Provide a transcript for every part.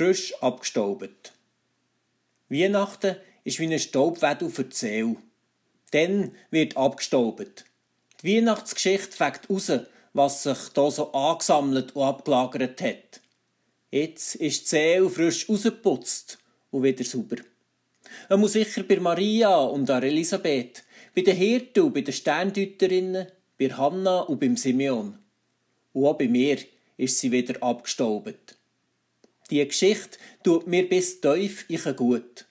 frisch abgestaubt. Weihnachten ist wie ein Staubwedel für die Seele. Dann wird abgestaubt. Die Weihnachtsgeschichte fängt raus, was sich da so angesammelt und abgelagert hat. Jetzt ist die Seele frisch rausgeputzt und wieder sauber. Er muss sicher bei Maria und der Elisabeth, bei den Hirten und bei den Sterndeuterinnen, bei Hanna und beim Simeon. Und auch bei mir ist sie wieder abgestaubt. Die Geschichte tut mir bis tief ich gut.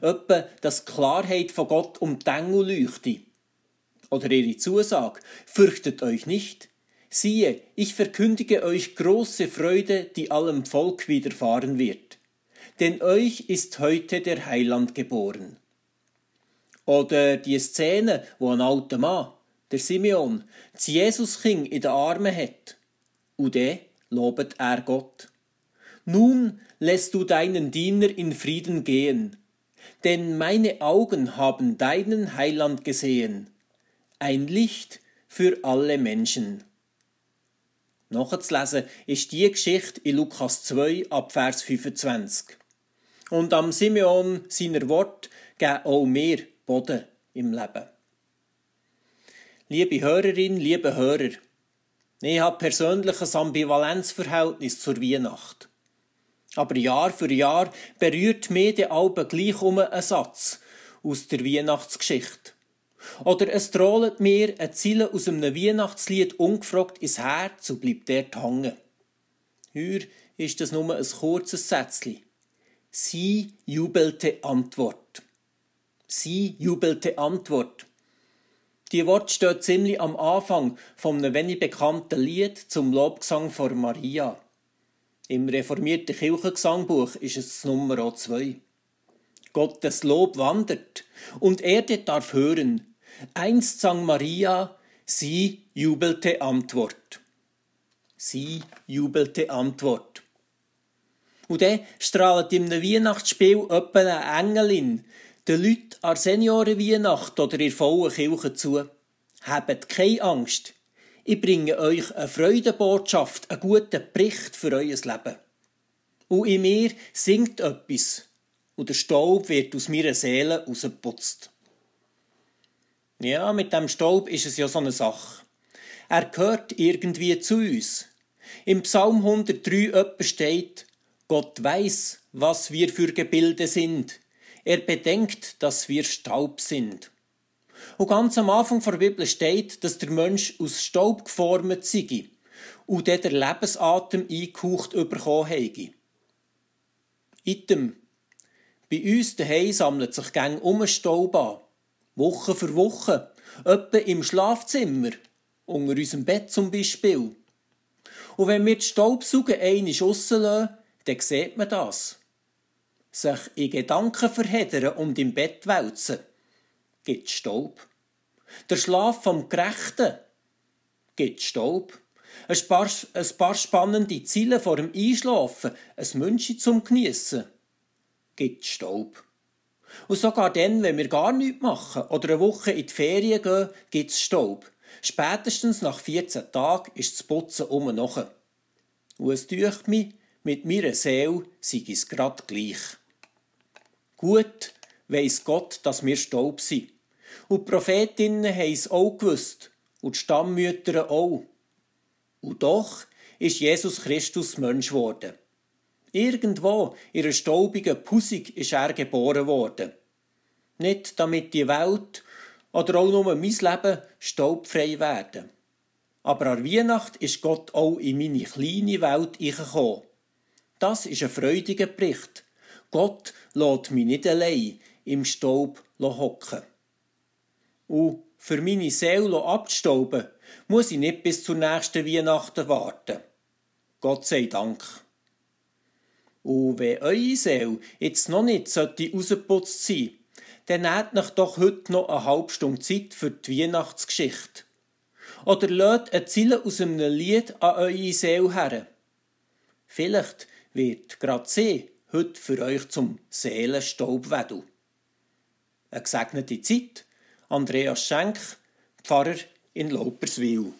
Etwa, dass die Klarheit von Gott um die Engel leuchte. Oder ihre Zusage, fürchtet euch nicht. Siehe, ich verkündige euch große Freude, die allem Volk widerfahren wird. Denn euch ist heute der Heiland geboren. Oder die Szene, wo ein alter Mann, der Simeon, das Jesuskind in den Armen hat. Und dann lobet er Gott. Nun lässt du deinen Diener in Frieden gehen, denn meine Augen haben deinen Heiland gesehen, ein Licht für alle Menschen. Nachzulesen ist die Geschichte in Lukas 2 ab Vers 25. Und am Simeon seiner Wort geben auch mehr Boden im Leben. Liebe Hörerin, liebe Hörer, ich habe persönlich ein Ambivalenzverhältnis zur Weihnacht. Aber Jahr für Jahr berührt mich der Alben gleich um einen Satz aus der Weihnachtsgeschichte. Oder es trollt mir ein Ziele aus einem Weihnachtslied ungefragt ins Herz und bleibt dort hängen. Heuer ist das nur ein kurzes Sätzchen. Sie jubelte Antwort. Sie jubelte Antwort. Die Wort steht ziemlich am Anfang von einem wenig bekannten Lied zum Lobgesang vor Maria. Im reformierten Kirchengesangbuch ist es Nummer 2. Gottes Lob wandert und Erde darf hören. Einst sang Maria, sie jubelte Antwort. Sie jubelte Antwort. Und dann strahlt im Weihnachtsspiel etwa eine Engelin den Leuten an Seniorenweihnacht oder in vollen Kirche zu. Habt keine Angst, ich bringe euch eine Freudenbotschaft, einen guten Bericht für euer Leben. Und in mir singt etwas, und der Staub wird aus meiner Seele rausgeputzt. Ja, mit dem Staub ist es ja so eine Sache. Er gehört irgendwie zu uns. Im Psalm 103 steht, Gott weiß, was wir für Gebilde sind. Er bedenkt, dass wir Staub sind. Und ganz am Anfang der Bibel steht, dass der Mensch aus Staub geformt sei und der der Lebensatem eingehaucht bekommen habe. Item. Bei uns daheim sammelt sich gang um Staub an. Woche für Woche. Etwa im Schlafzimmer. Unter unserem Bett zum Beispiel. Und wenn wir die Staubsaugen einmal rauslassen, dann sieht man das. Sich in Gedanken verheddern und im Bett wälzen gibt Staub. Der Schlaf vom Gerechten gibt Staub. Ein paar, ein paar spannende Ziele vor dem Einschlafen, ein München zum Geniessen, gibt Staub. Und sogar dann, wenn wir gar nichts machen oder eine Woche in die Ferien gehen, gibt es Staub. Spätestens nach 14 Tagen ist das Putzen um noch. Und es deucht mich, mit meiner Seele sei es grad gleich. Gut weiss Gott, dass wir Staub sind. Und die Prophetinnen haben es auch gewusst. Und die Stammmütter auch. Und doch ist Jesus Christus Mensch geworden. Irgendwo in einer staubigen Pusig ist er geboren worden. Nicht damit die Welt oder auch nur mein Leben staubfrei werden. Aber an Weihnacht ist Gott auch in meine kleine Welt gekommen. Das ist ein freudiger Bericht. Gott lässt mich nicht allein im Staub hocken. Und für meine Seele abzustauben, muss ich nicht bis zur nächsten Weihnachten warten. Gott sei Dank. Und wenn eure Seele jetzt noch nicht rausgeputzt sein sollte, dann nehmt euch doch heute noch eine halbe Stunde Zeit für die Weihnachtsgeschichte. Oder lasst eine Ziele aus einem Lied an eure Seele her. Vielleicht wird gerade sie heute für euch zum Seelenstaubwedel. Eine gesegnete Zeit. Andreas Schenk, Pfarrer in Lauperswil.